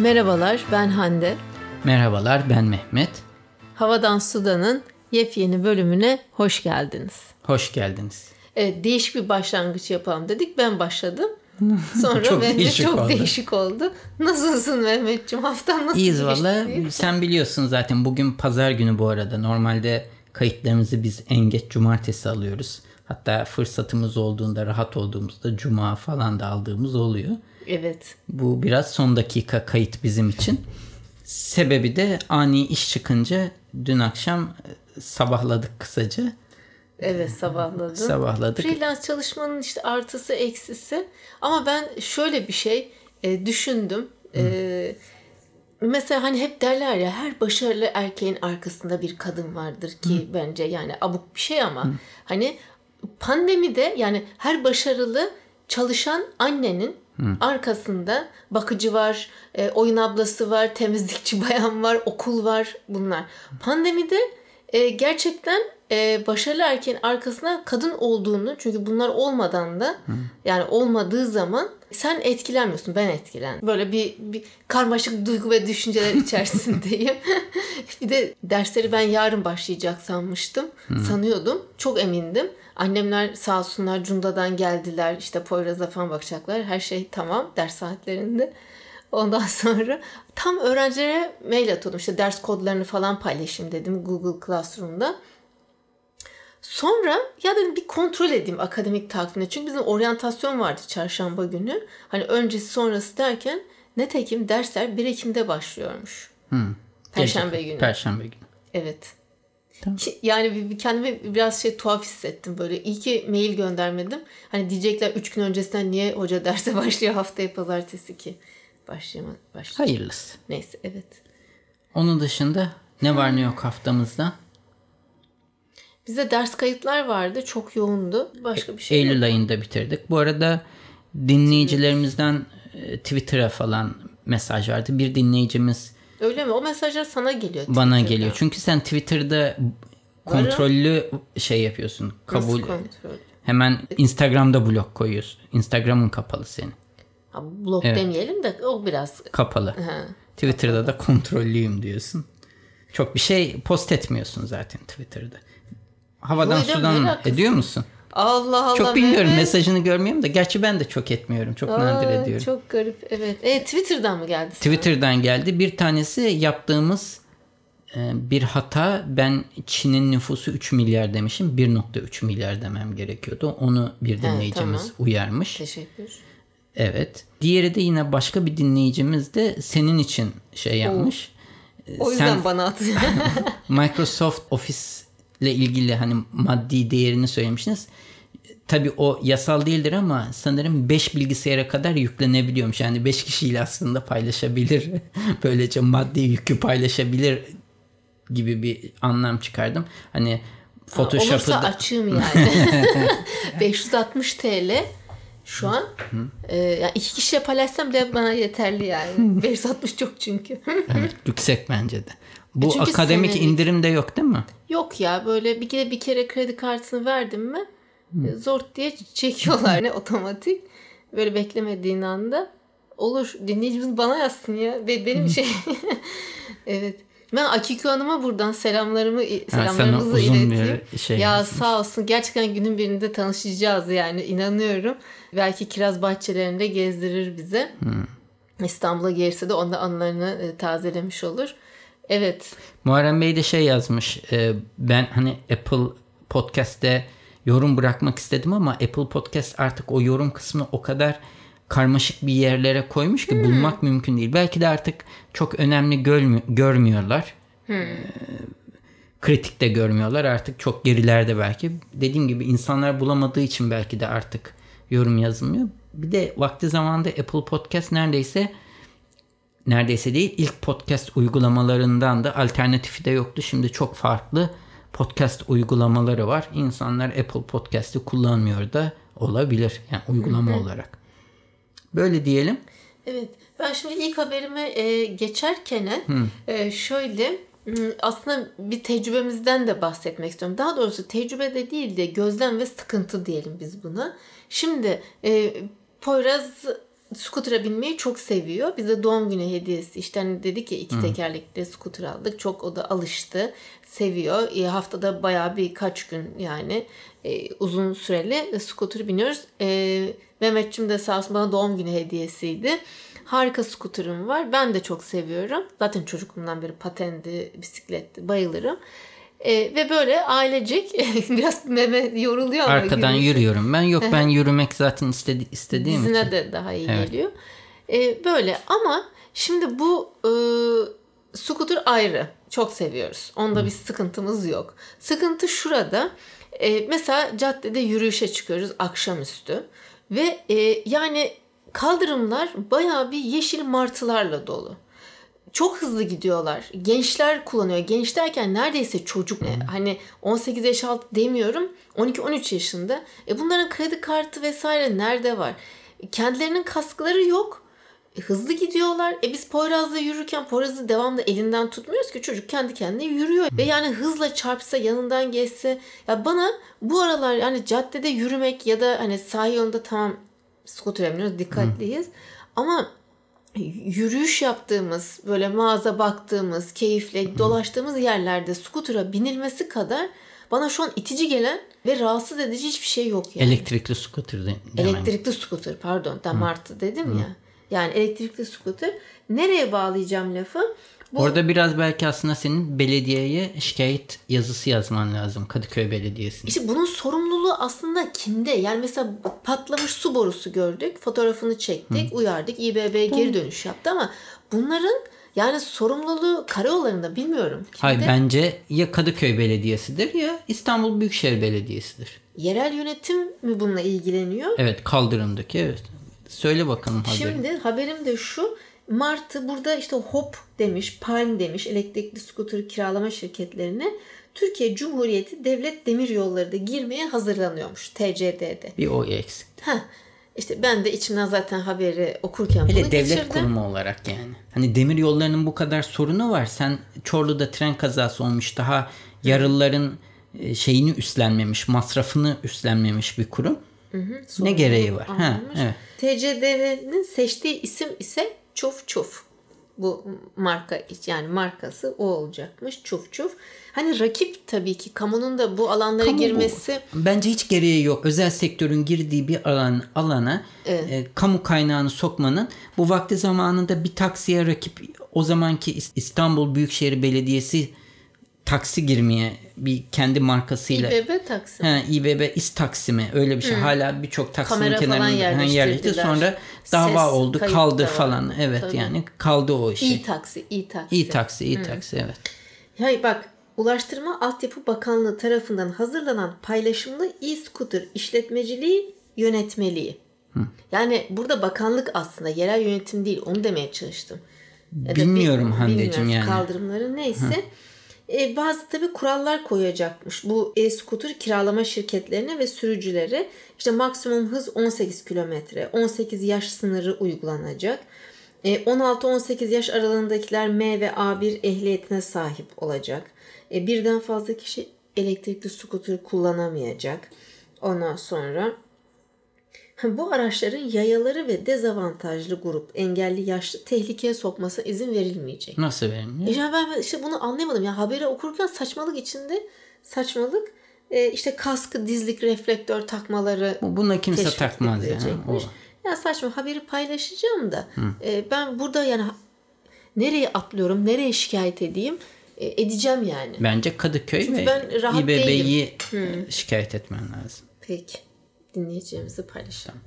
Merhabalar, ben Hande. Merhabalar, ben Mehmet. Havadan Sudan'ın yepyeni bölümüne hoş geldiniz. Hoş geldiniz. Evet, değişik bir başlangıç yapalım dedik. Ben başladım. Sonra Çok Mehmet değişik çok oldu. değişik oldu. Nasılsın Mehmetciğim? Haftan nasıl İyiyiz valla. Sen biliyorsun zaten bugün pazar günü bu arada. Normalde kayıtlarımızı biz en geç cumartesi alıyoruz. Hatta fırsatımız olduğunda, rahat olduğumuzda cuma falan da aldığımız oluyor. Evet. Bu biraz son dakika kayıt bizim için. Sebebi de ani iş çıkınca dün akşam e, sabahladık kısaca. Evet sabahladın. Sabahladık. Freelance çalışmanın işte artısı eksisi. Ama ben şöyle bir şey e, düşündüm. E, mesela hani hep derler ya her başarılı erkeğin arkasında bir kadın vardır ki bence yani abuk bir şey ama hani pandemide yani her başarılı çalışan annenin arkasında bakıcı var, e, oyun ablası var, temizlikçi bayan var, okul var bunlar. Pandemide e, gerçekten e, başarılı erkeğin arkasına kadın olduğunu çünkü bunlar olmadan da yani olmadığı zaman sen etkilenmiyorsun ben etkilendim. Böyle bir, bir karmaşık duygu ve düşünceler içerisindeyim. bir de dersleri ben yarın başlayacak sanmıştım. Sanıyordum. Çok emindim. Annemler sağ olsunlar Cunda'dan geldiler. İşte Poyraz'a falan bakacaklar. Her şey tamam ders saatlerinde. Ondan sonra tam öğrencilere mail atıyordum. İşte ders kodlarını falan paylaşayım dedim Google Classroom'da. Sonra ya dedim bir kontrol edeyim akademik takvimde. Çünkü bizim oryantasyon vardı çarşamba günü. Hani öncesi sonrası derken netekim dersler 1 Ekim'de başlıyormuş. Perşembe Gece- günü. Perşembe günü. Evet. Tamam. Ki- Yani kendimi biraz şey tuhaf hissettim böyle. İyi ki mail göndermedim. Hani diyecekler 3 gün öncesinden niye hoca derse başlıyor haftaya pazartesi ki. Başlayama, başlayacak. Hayırlısı. Neyse evet. Onun dışında ne var ne yok haftamızda? Bize ders kayıtlar vardı. Çok yoğundu. Başka bir şey yok. Eylül ayında bitirdik. Bu arada dinleyicilerimizden e, Twitter'a falan mesaj vardı. Bir dinleyicimiz Öyle mi? O mesajlar sana geliyor. bana Twitter'dan. geliyor. Çünkü sen Twitter'da kontrollü şey yapıyorsun. Nasıl Kabul. kontrol? Hemen Instagram'da blok koyuyorsun. Instagram'ın kapalı senin. Blok Evet. demeyelim de o biraz Kapalı. ha, Twitter'da da kontrollüyüm diyorsun. Çok bir şey post etmiyorsun zaten Twitter'da. Havadan ediyorum, sudan ediyor musun? Allah Allah. Çok bilmiyorum Mehmet. mesajını görmüyorum da gerçi ben de çok etmiyorum. Çok nadir Aa, ediyorum. Çok garip evet. E, Twitter'dan mı geldi? sana? Twitter'dan geldi. Bir tanesi yaptığımız e, bir hata. Ben Çin'in nüfusu 3 milyar demişim. 1.3 milyar demem gerekiyordu. Onu bir dinleyicimiz tamam. uyarmış. Teşekkür. Evet. Diğeri de yine başka bir dinleyicimiz de senin için şey yapmış. E, O yüzden Sen bana atıyor. Microsoft Office ile ilgili hani maddi değerini söylemişsiniz. Tabii o yasal değildir ama sanırım 5 bilgisayara kadar yüklenebiliyormuş. Yani 5 kişiyle aslında paylaşabilir. Böylece maddi yükü paylaşabilir gibi bir anlam çıkardım. Hani Olursa Photoshop'ı da açığım yani. 560 TL şu an. E, yani iki kişiye paylaşsam bile bana yeterli yani. 560 çok çünkü. evet, yüksek bence de. Bu E çünkü akademik senelik- indirim de yok değil mi? Yok ya böyle bir kere bir kere kredi kartını verdim mi e, zor diye çekiyorlar ne otomatik. Böyle beklemediğin anda olur dinleyicimiz bana yazsın ya Be- benim şey evet ben Akiko Hanım'a buradan selamlarımı selamlarımızı bir ileteyim. şey ya yazmış. sağ olsun gerçekten günün birinde tanışacağız yani inanıyorum. Belki kiraz bahçelerinde gezdirir bize. İstanbul'a gelirse de onda anılarını e, tazelemiş olur. Evet. Muharrem Bey de şey yazmış. e, ben hani Apple Podcast'te yorum bırakmak istedim ama Apple Podcast artık o yorum kısmını o kadar karmaşık bir yerlere koymuş ki bulmak mümkün değil. Belki de artık çok önemli görmü- görmüyorlar. E, kritik de görmüyorlar. Artık çok gerilerde belki. Dediğim gibi insanlar bulamadığı için belki de artık yorum yazılmıyor. Bir de vakti zamanda Apple Podcast neredeyse neredeyse değil ilk podcast uygulamalarından da alternatifi de yoktu. Şimdi çok farklı podcast uygulamaları var. İnsanlar Apple Podcast'ı kullanmıyor da olabilir. Yani uygulama olarak. Böyle diyelim. Evet. Ben şimdi ilk haberime e, geçerken e, şöyle aslında bir tecrübemizden de bahsetmek istiyorum. Daha doğrusu tecrübe de değil de gözlem ve sıkıntı diyelim biz buna. Şimdi e, Poyraz skutura binmeyi çok seviyor. Bize doğum günü hediyesi işte hani dedik ya iki tekerlekli skuter aldık. Çok o da alıştı. Seviyor. E, haftada bayağı birkaç gün yani e, uzun süreli skuter biniyoruz. E, Mehmetçim de sağ olsun bana doğum günü hediyesiydi. Harika skuterim var. Ben de çok seviyorum. Zaten çocukluğumdan beri patendi, bisikletti, bayılırım. E, ve böyle ailecek biraz meme yoruluyor ama Arkadan yürüyüş- yürüyorum ben. Yok ben yürümek zaten istedi, istediğim için. Dizine de daha iyi Evet. geliyor. E, böyle ama şimdi bu e, scooter ayrı. Çok seviyoruz. Onda bir sıkıntımız yok. Sıkıntı şurada. E, mesela caddede yürüyüşe çıkıyoruz akşamüstü. Ve e, yani kaldırımlar bayağı bir yeşil martılarla dolu. Çok hızlı gidiyorlar. Gençler kullanıyor. Genç derken neredeyse çocuk. E, Hani 18 yaş altı demiyorum. 12-13 yaşında. E bunların kredi kartı vesaire nerede var? Kendilerinin kaskları yok. E, hızlı gidiyorlar. E biz Poyraz'da yürürken Poyraz'ı devamlı elinden tutmuyoruz ki çocuk kendi kendine yürüyor. Ve yani hızla çarpsa yanından geçse ya bana bu aralar yani caddede yürümek ya da hani sahil yolunda tamam biniyoruz dikkatliyiz. Ama yürüyüş yaptığımız, böyle mağaza baktığımız, keyifle dolaştığımız yerlerde skutura binilmesi kadar bana şu an itici gelen ve rahatsız edici hiçbir şey yok yani. Elektrikli scooter de. Elektrikli skuter pardon. Tam martı dedim ya. Yani elektrikli skuter. Nereye bağlayacağım lafı? Bu Orada biraz belki aslında senin belediyeye şikayet yazısı yazman lazım. Kadıköy Belediyesi'ne. İşte bunun sorumluluğu aslında kimde? Yani mesela patlamış su borusu gördük. Fotoğrafını çektik. Uyardık. İBB geri dönüş yaptı ama bunların yani sorumluluğu karayollarında bilmiyorum. Kimde? Hayır bence ya Kadıköy Belediyesi'dir ya İstanbul Büyükşehir Belediyesi'dir. Yerel yönetim mi bununla ilgileniyor? Evet kaldırımdaki evet. Söyle bakalım haberi. Şimdi haberim de şu. Martı burada işte Hop demiş, Palm demiş elektrikli skuter kiralama şirketlerine Türkiye Cumhuriyeti Devlet Demiryolları da girmeye hazırlanıyormuş TCD'de. Bir o eksik. Heh, işte ben de içimden zaten haberi okurken Hele bunu devlet geçirdim. kurumu olarak yani. Hani demir yollarının bu kadar sorunu var. Sen Çorlu'da tren kazası olmuş. Daha yarılların e, şeyini üstlenmemiş, masrafını üstlenmemiş bir kurum. Ne Sorumluluğu gereği var? Ha, evet. TCD'nin seçtiği isim ise Çuf Çuf. Bu marka yani markası o olacakmış Çuf Çuf. Hani rakip tabii ki kamunun da bu alanlara Kamu bu. girmesi Bence hiç gereği yok. Özel sektörün girdiği bir alan alana e, kamu kaynağını sokmanın bu vakti zamanında bir taksiye rakip o zamanki İs- İstanbul Büyükşehir Belediyesi taksi girmeye bir kendi markasıyla İBB taksi. Ha, İBB İS Taksimi öyle bir şey. Hala birçok taksinin Kamera kenarında ha, yerleşti. yerleştirdiler. Sonra dava Ses oldu, kaldı falan. Evet Tabii. yani kaldı o işi. İyi taksi, iyi taksi. İyi taksi, iyi taksi evet. Hayır bak Ulaştırma Altyapı Bakanlığı tarafından hazırlanan paylaşımlı e-scooter işletmeciliği yönetmeliği. Yani burada bakanlık aslında yerel yönetim değil onu demeye çalıştım. Ya Bilmiyorum bil- Hande'cim yani. Kaldırımları neyse. E, bazı tabii kurallar koyacakmış bu e-scooter kiralama şirketlerine ve sürücülere. İşte maksimum hız 18 kilometre, 18 yaş sınırı uygulanacak. E, 16-18 yaş aralığındakiler M ve A1 ehliyetine sahip olacak. E, birden fazla kişi elektrikli scooter kullanamayacak. Ondan sonra bu araçların yayaları ve dezavantajlı grup, engelli yaşlı tehlikeye sokmasına izin verilmeyecek. Nasıl verin? E ya ben işte bunu anlayamadım. Ya haberi okurken saçmalık içinde saçmalık. E, işte kaskı, dizlik, reflektör takmaları Bu- Buna kimse takmaz ya. O. Ya saçma haberi paylaşacağım da e, ben burada yani nereye atlıyorum, nereye şikayet edeyim e, edeceğim yani. Bence Kadıköy Çünkü ve ben rahat İBB'yi şikayet etmen lazım. Peki dinleyeceğimizi paylaşalım.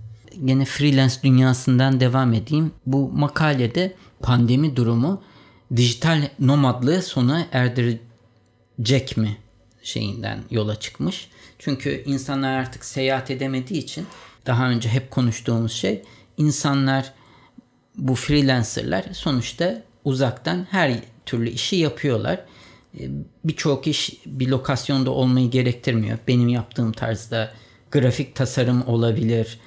Gene freelance dünyasından devam edeyim. Bu makalede pandemi durumu dijital nomadlığı sona erdirecek mi şeyinden yola çıkmış. Çünkü insanlar artık seyahat edemediği için daha önce hep konuştuğumuz şey insanlar bu freelancerlar sonuçta uzaktan her türlü işi yapıyorlar. E, Birçok iş bir lokasyonda olmayı gerektirmiyor. Benim yaptığım tarzda grafik tasarım olabilir,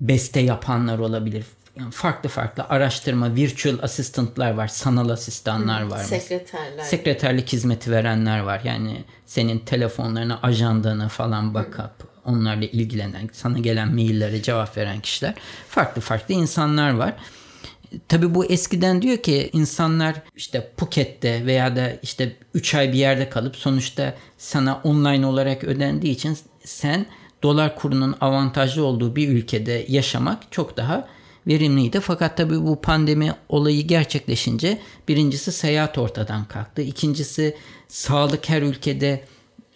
beste yapanlar olabilir. Yani farklı farklı araştırma, virtual assistantlar var, sanal asistanlar var. Sekreterler. Sekreterlik hizmeti verenler var. Yani senin telefonlarına, ajandanı falan bakıp onlarla ilgilenen, sana gelen maillere cevap veren kişiler. Farklı farklı insanlar var. Tabii bu eskiden diyor ki insanlar işte Phuket'te veya da işte 3 ay bir yerde kalıp sonuçta sana online olarak ödendiği için sen dolar kurunun avantajlı olduğu bir ülkede yaşamak çok daha verimliydi. Fakat tabii bu pandemi olayı gerçekleşince birincisi seyahat ortadan kalktı. İkincisi sağlık her ülkede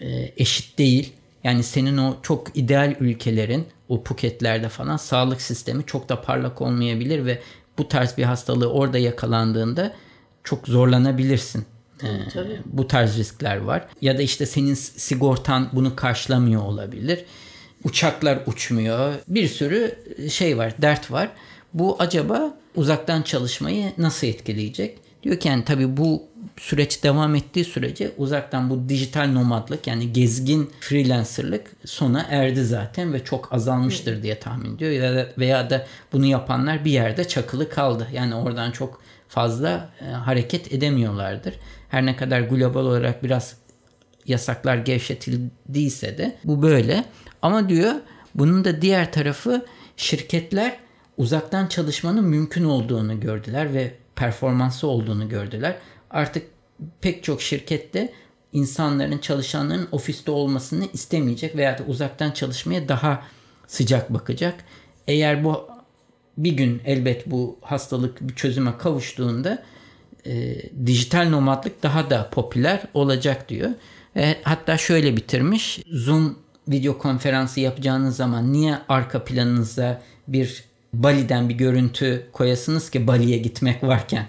e, eşit değil. Yani senin o çok ideal ülkelerin o Phuket'lerde falan sağlık sistemi çok da parlak olmayabilir ve bu tarz bir hastalığı orada yakalandığında çok zorlanabilirsin. Ee, bu tarz riskler var. Ya da işte senin sigortan bunu karşılamıyor olabilir. Uçaklar uçmuyor. Bir sürü şey var, dert var. Bu acaba uzaktan çalışmayı nasıl etkileyecek? Diyor ki yani tabii bu süreç devam ettiği sürece uzaktan bu dijital nomadlık yani gezgin freelancerlık sona erdi zaten ve çok azalmıştır diye tahmin ediyor. Ya da, veya da bunu yapanlar bir yerde çakılı kaldı. Yani oradan çok fazla e, hareket edemiyorlardır. Her ne kadar global olarak biraz yasaklar gevşetildiyse de bu böyle. Ama diyor bunun da diğer tarafı şirketler uzaktan çalışmanın mümkün olduğunu gördüler ve performansı olduğunu gördüler. Artık pek çok şirkette insanların, çalışanların ofiste olmasını istemeyecek veya da uzaktan çalışmaya daha sıcak bakacak. Eğer bu bir gün elbet bu hastalık bir çözüme kavuştuğunda e, dijital nomadlık daha da popüler olacak diyor. E, hatta şöyle bitirmiş. Zoom video konferansı yapacağınız zaman niye arka planınıza bir Bali'den bir görüntü koyasınız ki Bali'ye gitmek varken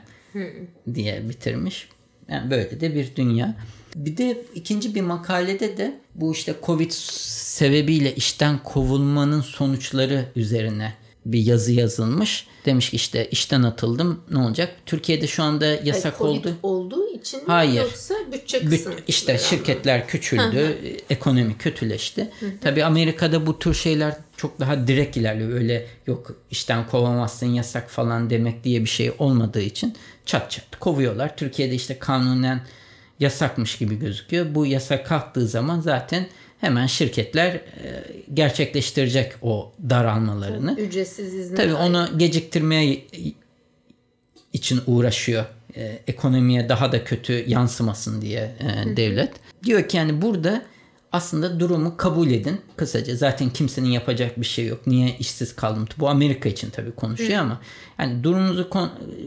diye bitirmiş. Yani böyle de bir dünya. Bir de ikinci bir makalede de bu işte Covid sebebiyle işten kovulmanın sonuçları üzerine bir yazı yazılmış. Demiş ki işte işten atıldım ne olacak? Türkiye'de şu anda yasak Hayır, oldu. olduğu için mi Hayır. yoksa bütçe kısım? işte şirketler küçüldü, ekonomi kötüleşti. Tabii Amerika'da bu tür şeyler çok daha direkt ilerliyor. Öyle yok işten kovamazsın yasak falan demek diye bir şey olmadığı için çat çat kovuyorlar. Türkiye'de işte kanunen yasakmış gibi gözüküyor. Bu yasak kalktığı zaman zaten hemen şirketler gerçekleştirecek o daralmalarını. Ücretsiz izne. Tabii onu geciktirmeye için uğraşıyor. E, ekonomiye daha da kötü yansımasın diye e, devlet. Diyor ki yani burada aslında durumu kabul edin. Kısaca zaten kimsenin yapacak bir şey yok. Niye işsiz kaldım? Bu Amerika için tabii konuşuyor ama yani durumunuzu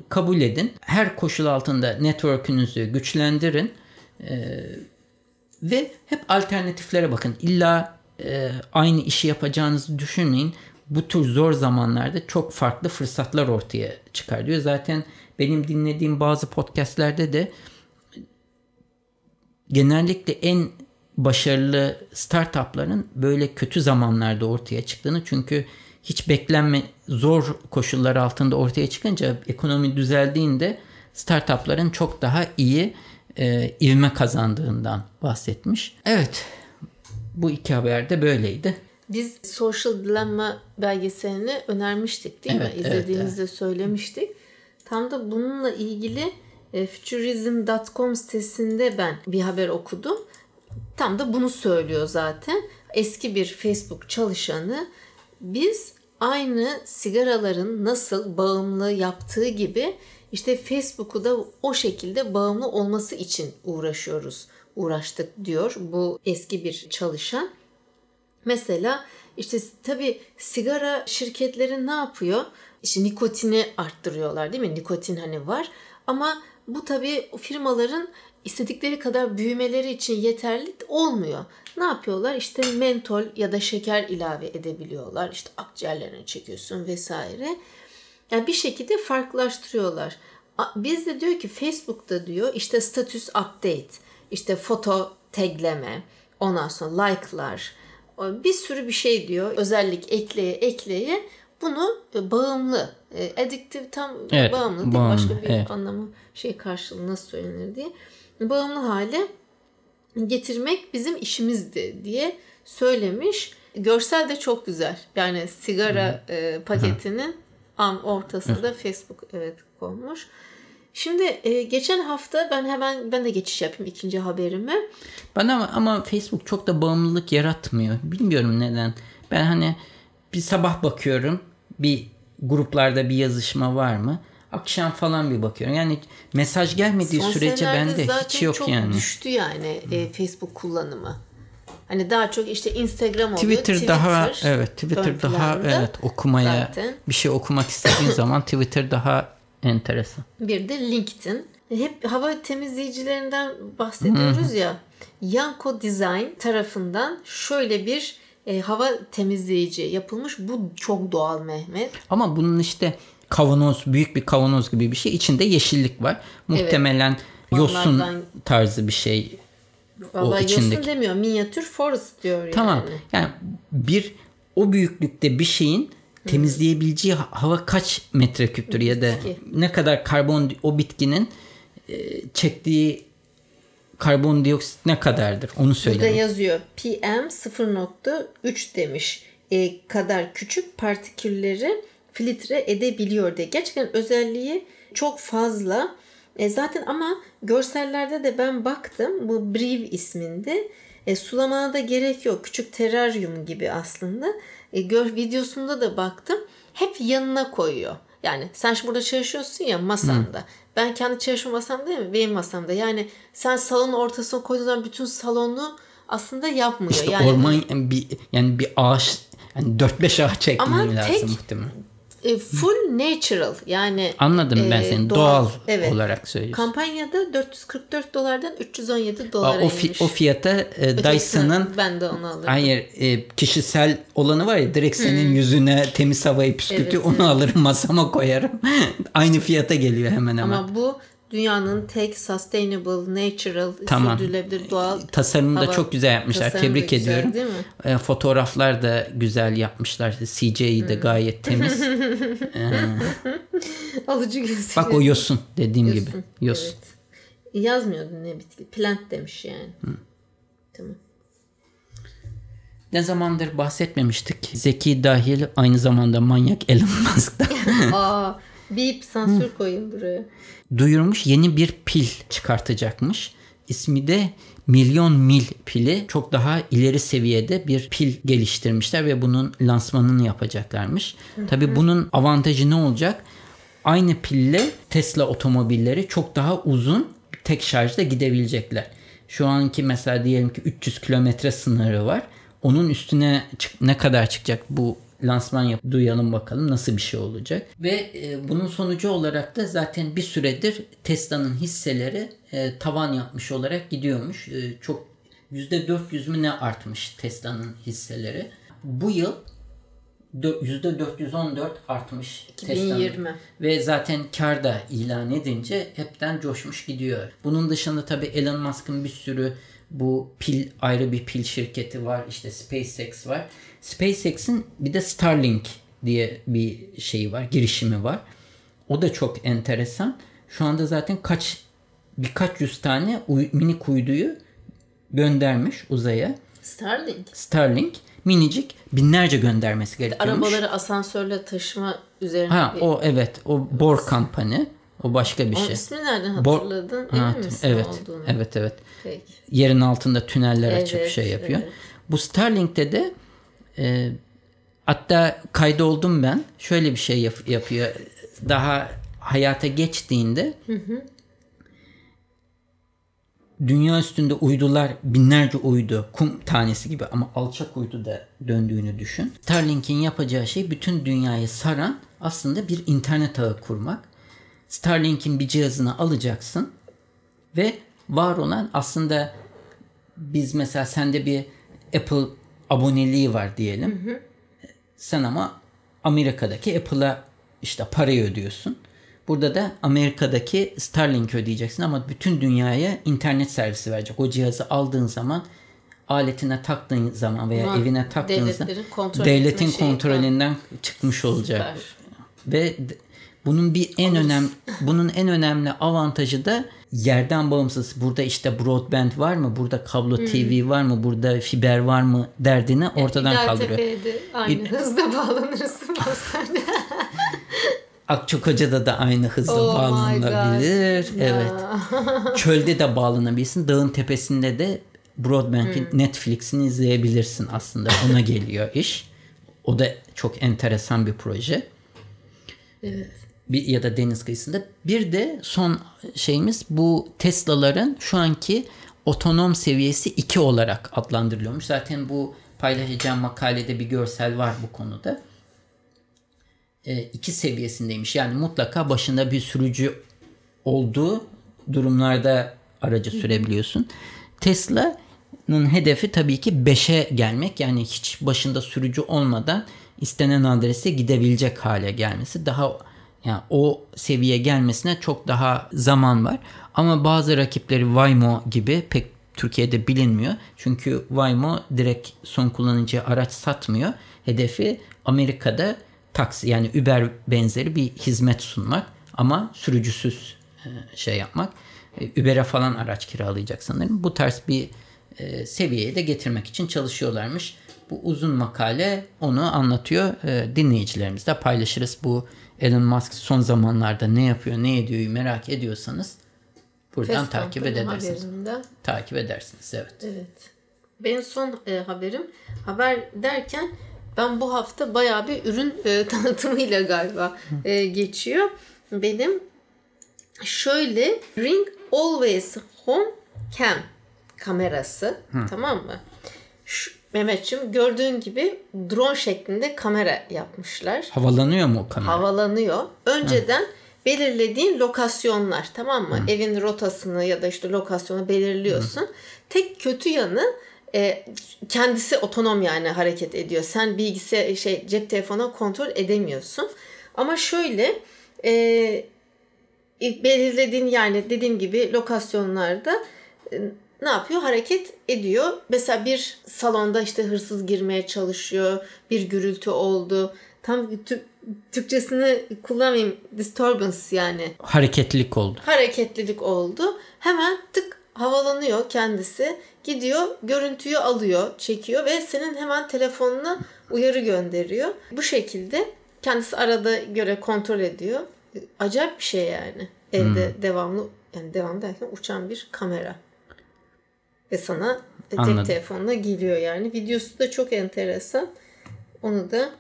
kabul edin. Her koşul altında network'ünüzü güçlendirin. E, ve hep alternatiflere bakın. İlla e, aynı işi yapacağınızı düşünmeyin. Bu tür zor zamanlarda çok farklı fırsatlar ortaya çıkar diyor. Zaten benim dinlediğim bazı podcastlerde de genellikle en başarılı startupların böyle kötü zamanlarda ortaya çıktığını çünkü hiç beklenme zor koşullar altında ortaya çıkınca ekonomi düzeldiğinde startupların çok daha iyi e, ivme kazandığından bahsetmiş. Evet bu iki haber de böyleydi. Biz Social Dilemma belgeselini önermiştik değil Evet, mi? evet, İzlediğimizde söylemiştik. Tam da bununla ilgili e, futurism.com sitesinde ben bir haber okudum. Tam da bunu söylüyor zaten. Eski bir Facebook çalışanı biz aynı sigaraların nasıl bağımlı yaptığı gibi işte Facebook'u da o şekilde bağımlı olması için uğraşıyoruz. Uğraştık diyor bu eski bir çalışan. Mesela işte tabii sigara şirketleri ne yapıyor? İşte nikotini arttırıyorlar değil mi? Nikotin hani var. Ama bu tabii firmaların istedikleri kadar büyümeleri için yeterli olmuyor. Ne yapıyorlar? İşte mentol ya da şeker ilave edebiliyorlar. İşte akciğerlerine çekiyorsun vesaire. Yani bir şekilde farklılaştırıyorlar. Biz de diyor ki Facebook'ta diyor işte status update, işte foto tagleme, ondan sonra like'lar, bir sürü bir şey diyor. Özellik ekleye ekleye bunu bağımlı, addictive tam Evet, bağımlı değil bağımlı, başka bir evet. anlamı şey karşılığı nasıl söylenir diye. Bağımlı hale getirmek bizim işimizdi diye söylemiş. Görsel de çok güzel. Yani sigara e, paketinin am ortasında Facebook evet konmuş. Şimdi e, geçen hafta ben hemen ben de geçiş yapayım ikinci haberime. Bana ama, ama Facebook çok da bağımlılık yaratmıyor. Bilmiyorum neden. Ben hani bir sabah bakıyorum bir gruplarda bir yazışma var mı? Akşam falan bir bakıyorum. Yani mesaj gelmediği Son sürece bende hiç yok çok yani. düştü yani e, Facebook kullanımı. Hani daha çok işte Instagram oluyor. Twitter, daha evet Twitter daha evet okumaya zaten. bir şey okumak istediğin zaman Twitter daha enteresan. Bir de LinkedIn. Hep hava temizleyicilerinden bahsediyoruz ya. Yanko Design tarafından şöyle bir e, hava temizleyici yapılmış. Bu çok doğal Mehmet. Ama bunun işte kavanoz büyük bir kavanoz gibi bir şey içinde yeşillik var. Muhtemelen yosun Onlardan- tarzı bir şey Vallahi içindeki. yosun demiyor. Minyatür forest diyor Tamam. yani. Yani bir o büyüklükte bir şeyin temizleyebileceği ha- hava kaç metreküptür ya da ne kadar karbon o bitkinin e, çektiği karbondioksit ne kadardır onu Burada söyle. yazıyor. PM 0.3 demiş. E, kadar küçük partikülleri filtre edebiliyor diye. Gerçekten özelliği çok fazla. E, zaten ama görsellerde de ben baktım. Bu Brive isminde. E, sulamana da gerek yok. Küçük teraryum gibi aslında. E, gör, videosunda da baktım. Hep yanına koyuyor. Yani sen şimdi burada çalışıyorsun ya masanda. Ben kendi çalışma masamda değil mi? Benim masamda. Yani sen salonun ortasına koyduğun zaman bütün salonu aslında yapmıyor. İşte yani orman bir yani bir ağaç yani 4-5 ağaç Ama lazım tek- muhtemelen. E, full natural yani Anladım ben e, seni doğal, evet. olarak söylüyorsun. Kampanyada 444 dolardan 317 Aa, dolara o, fi- inmiş. o fiyata e, Dyson'ın ben de onu alırım. Hayır e, kişisel olanı var ya direkt senin yüzüne temiz havayı püskürtüyor Hmm. Evet, onu alırım masama koyarım. Aynı fiyata geliyor hemen hemen. Ama bu dünyanın tek sustainable, natural, Tamam. sürdürülebilir doğal Tasarımı da hava çok güzel yapmışlar. tasarımı da Tebrik güzel, ediyorum. değil mi? E, fotoğraflar da güzel yapmışlar. CGI Hmm. de gayet temiz. Alıcı gözüküyor. Bak o yosun dediğim gibi. Yosun, Yosun. Evet. Yazmıyordu ne bitki. Plant demiş yani. Tamam. Ne zamandır bahsetmemiştik. Zeki dahil aynı zamanda manyak Elon Musk'ta. Aa, bip sansür koyayım buraya. duyurmuş yeni bir pil çıkartacakmış. İsmi de milyon mil pili. Çok daha ileri seviyede bir pil geliştirmişler ve bunun lansmanını yapacaklarmış. Tabii bunun avantajı ne olacak? Aynı pille Tesla otomobilleri çok daha uzun tek şarjda gidebilecekler. Şu anki mesela diyelim ki 300 kilometre sınırı var. Onun üstüne ne kadar çıkacak bu lansman yap duyalım bakalım nasıl bir şey olacak. Ve e, bunun sonucu olarak da zaten bir süredir Tesla'nın hisseleri e, tavan yapmış olarak gidiyormuş. E, çok %400 mü ne artmış Tesla'nın hisseleri. Bu yıl dö- %414 artmış 2020. Tesla'nın. Ve zaten kar da ilan edince hepten coşmuş gidiyor. Bunun dışında tabii Elon Musk'ın bir sürü bu pil ayrı bir pil şirketi var. İşte SpaceX var. SpaceX'in bir de Starlink diye bir şeyi var, girişimi var. O da çok enteresan. Şu anda zaten kaç birkaç yüz tane uy- minik uyduyu göndermiş uzaya. Starlink. Starlink minicik binlerce göndermesi gerekiyormuş. Arabaları asansörle taşıma üzerine Ha bir... o evet o Bor Company. O başka bir Onun şey. ismini nereden Bor- hatırladın? Ha, Emin misin evet. olduğunu? Evet evet. Peki. Yerin altında tüneller açıp Evet, şey yapıyor. evet. Bu Starlink'te de e, hatta kaydoldum ben. Şöyle bir şey yap- yapıyor. Daha hayata geçtiğinde dünya üstünde uydular binlerce uydu kum tanesi gibi ama alçak uydu da döndüğünü düşün. Starlink'in yapacağı şey bütün dünyayı saran aslında bir internet ağı kurmak. Starlink'in bir cihazını alacaksın ve var olan aslında biz mesela sende bir Apple aboneliği var diyelim. Sen ama Amerika'daki Apple'a işte parayı ödüyorsun. Burada da Amerika'daki Starlink ödeyeceksin ama bütün dünyaya internet servisi verecek. O cihazı aldığın zaman aletine taktığın zaman veya Ama evine taktığın zaman devletlerin kontrol devletin kontrolünden çıkmış olacak. Süper. Ve bunun bir en önemli bunun en önemli avantajı da yerden bağımsız. Burada işte broadband var mı? Burada kablo TV var mı? Burada fiber var mı? Derdini ortadan kaldırıyor. De aynı hızda bağlanırsın. Akçakoca'da da aynı hızla Oh. God. Evet. Çölde de bağlanabilirsin. Dağın tepesinde de Broadbank'in Hmm. Netflix'ini izleyebilirsin aslında. Ona geliyor iş. O da çok enteresan bir proje. Evet. Bir, ya da deniz kıyısında. Bir de son şeyimiz bu Tesla'ların şu anki otonom seviyesi 2 olarak adlandırılıyormuş. Zaten bu paylaşacağım makalede bir görsel var bu konuda. 2 seviyesindeymiş. Yani mutlaka başında bir sürücü olduğu durumlarda aracı sürebiliyorsun. Tesla'nın hedefi tabii ki 5'e gelmek. Yani hiç başında sürücü olmadan istenen adrese gidebilecek hale gelmesi. Daha yani o seviye gelmesine çok daha zaman var. Ama bazı rakipleri Waymo gibi pek Türkiye'de bilinmiyor. Çünkü Waymo direkt son kullanıcıya araç satmıyor. Hedefi Amerika'da taksi yani Uber benzeri bir hizmet sunmak ama sürücüsüz e, şey yapmak. E, Uber'e falan araç kiralayacak sanırım. Bu tarz bir e, seviyeye de getirmek için çalışıyorlarmış. Bu uzun makale onu anlatıyor. Dinleyicilerimizle paylaşırız. Bu Elon Musk son zamanlarda ne yapıyor, ne ediyor merak ediyorsanız buradan Fast takip edersiniz. haberinde. Takip edersiniz evet. Evet. Benim son e, haberim haber derken ben bu hafta bayağı bir ürün e, tanıtımıyla galiba e, geçiyor. Benim şöyle Ring Always Home Cam kamerası tamam mı? Şu, Mehmetçim gördüğün gibi drone şeklinde kamera yapmışlar. Havalanıyor mu o kamera? Havalanıyor. Önceden belirlediğin lokasyonlar tamam mı? Evin rotasını ya da işte lokasyonu belirliyorsun. Tek kötü yanı e, kendisi otonom yani hareket ediyor. Sen bilgisayar şey cep telefonu kontrol edemiyorsun. Ama şöyle e, belirlediğin yani dediğim gibi lokasyonlarda e, ne yapıyor? Hareket ediyor. Mesela bir salonda işte hırsız girmeye çalışıyor. Bir gürültü oldu. Tam Tü- Türkçesini kullanmayayım. Disturbance yani. Hareketlilik oldu. Hareketlilik oldu. Hemen tık havalanıyor kendisi. Gidiyor, görüntüyü alıyor, çekiyor ve senin hemen telefonuna uyarı gönderiyor. Bu şekilde kendisi arada göre kontrol ediyor. Acayip bir şey yani. Evde devamlı yani devam derken uçan bir kamera. Ve sana cep Anladım. telefonuna geliyor yani. Videosu da çok enteresan. Onu da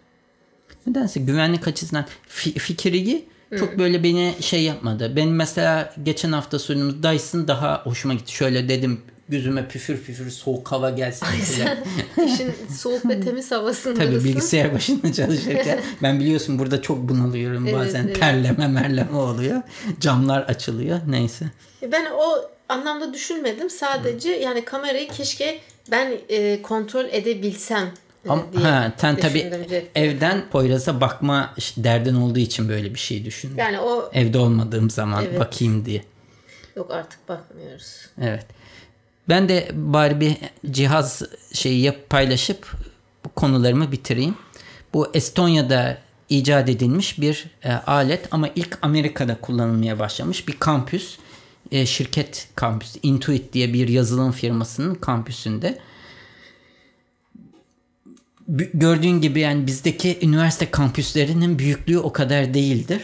Nedense güvenlik açısından fi- fikri çok böyle beni şey yapmadı. Ben mesela geçen hafta sunduğumuz Dyson daha hoşuma gitti. Şöyle dedim gözüme püfür püfür soğuk hava gelsin. mesela. işin soğuk ve temiz havasındasın. Tabii bilgisayar başında çalışırken ben biliyorsun burada çok bunalıyorum. Evet, Bazen evet. terleme merleme oluyor. Camlar açılıyor. Neyse. Ben o anlamda düşünmedim. Sadece yani kamerayı keşke ben e, kontrol edebilsem e, Ama diye ha, sen düşündüm cepte. evden Poyraz'a bakma derdin olduğu için böyle bir şey düşündün. Yani o Evde olmadığım zaman Evet. bakayım diye. yok artık bakmıyoruz. Evet. Ben de bari bir cihaz şeyi yap paylaşıp bu konularımı bitireyim. Bu Estonya'da icat edilmiş bir e, alet ama ilk Amerika'da kullanılmaya başlamış bir kampüs. E, şirket kampüsü Intuit diye bir yazılım firmasının kampüsünde. Gördüğün gibi yani bizdeki üniversite kampüslerinin büyüklüğü o kadar değildir.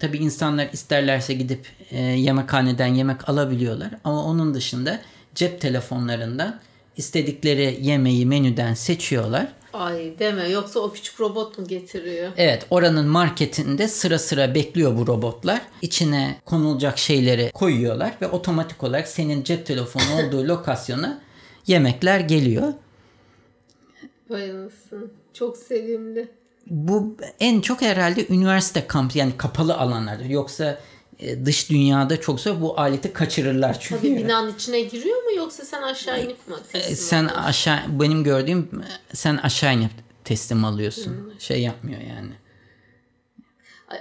Tabii insanlar isterlerse gidip e, yemekhaneden yemek alabiliyorlar ama onun dışında cep telefonlarından istedikleri yemeği menüden seçiyorlar. Ay deme yoksa o küçük robot mu getiriyor? Evet oranın marketinde sıra sıra bekliyor bu robotlar. İçine konulacak şeyleri koyuyorlar ve otomatik olarak senin cep telefonu olduğu lokasyona yemekler geliyor. Vay anasını. Çok sevimli. Bu en çok herhalde üniversite kampı yani kapalı alanlarda. Yoksa dış dünyada çok zor bu aleti kaçırırlar çünkü. Tabii binanın içine giriyor mu yoksa sen aşağı inip mi E, teslim sen alıyorsun? aşağı benim gördüğüm e, sen aşağı inip teslim alıyorsun. Şey yapmıyor yani.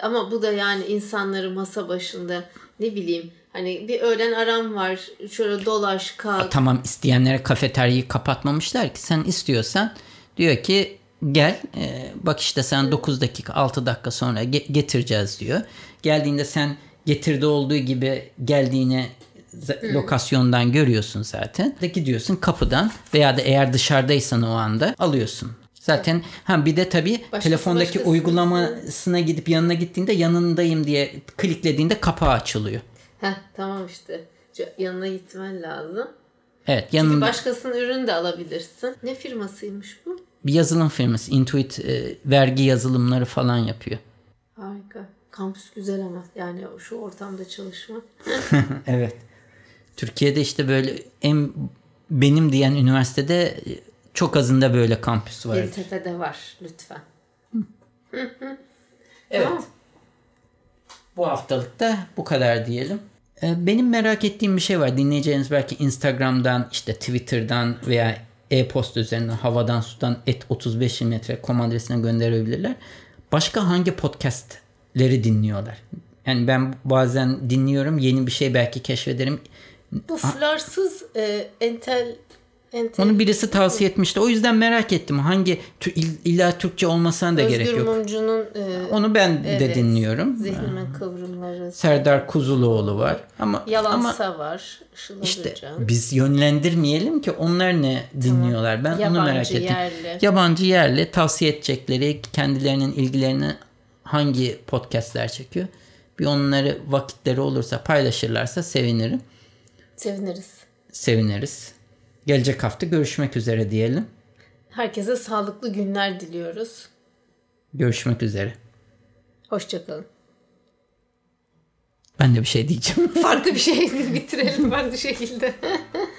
Ama bu da yani insanları masa başında ne bileyim hani bir öğlen aram var şöyle dolaş kalk. Tamam isteyenlere kafeteryayı kapatmamışlar ki sen istiyorsan diyor ki gel e, bak işte sen 9 dakika 6 dakika sonra ge- getireceğiz diyor. Geldiğinde sen getirdi olduğu gibi geldiğini z- lokasyondan görüyorsun zaten. De gidiyorsun kapıdan veya da eğer dışarıdaysan o anda alıyorsun. Zaten ha bir de tabii Başkası telefondaki başkası. uygulamasına gidip yanına gittiğinde yanındayım diye kliklediğinde kapağı açılıyor. Heh, tamam işte. Yanına gitmen lazım. Evet Çünkü yanında başkasının ürünü de alabilirsin. Ne firmasıymış bu? bir yazılım firması Intuit e, vergi yazılımları falan yapıyor. Harika. Kampüs güzel ama yani şu ortamda çalışmak. Evet. Türkiye'de işte böyle en benim diyen üniversitede çok azında böyle kampüs var. Yeditepe'de var lütfen. Evet. Tamam. Bu haftalık da bu kadar diyelim. Ee, Benim merak ettiğim bir şey var. Dinleyeceğiniz belki Instagram'dan, işte Twitter'dan veya e-posta üzerinden havadan sudan et 35 metre kom adresine gönderebilirler. Başka hangi podcastleri dinliyorlar? Yani ben bazen dinliyorum yeni bir şey belki keşfederim. Bu flarsız e, entel entel Onu birisi tavsiye etmişti. O yüzden merak ettim. Hangi tü- ill- illa Türkçe olmasına da gerek Özgür yok. Mumcu'nun e, Onu ben de Evet. dinliyorum. zihnimin kıvrımları. Serdar Kuzuloğlu var. Ama Yalansa ama var. Işıl işte Arıcan. biz yönlendirmeyelim ki onlar ne dinliyorlar. Ben onu Yabancı, merak ettim. yerli. Yabancı yerli tavsiye edecekleri kendilerinin ilgilerini hangi podcastler çekiyor. Bir onları vakitleri olursa paylaşırlarsa sevinirim. Seviniriz. Seviniriz. Gelecek hafta görüşmek üzere diyelim. Herkese sağlıklı günler diliyoruz. Görüşmek üzere. Hoşçakalın. Ben de bir şey diyeceğim. Farklı bir şey bitirelim farklı şekilde.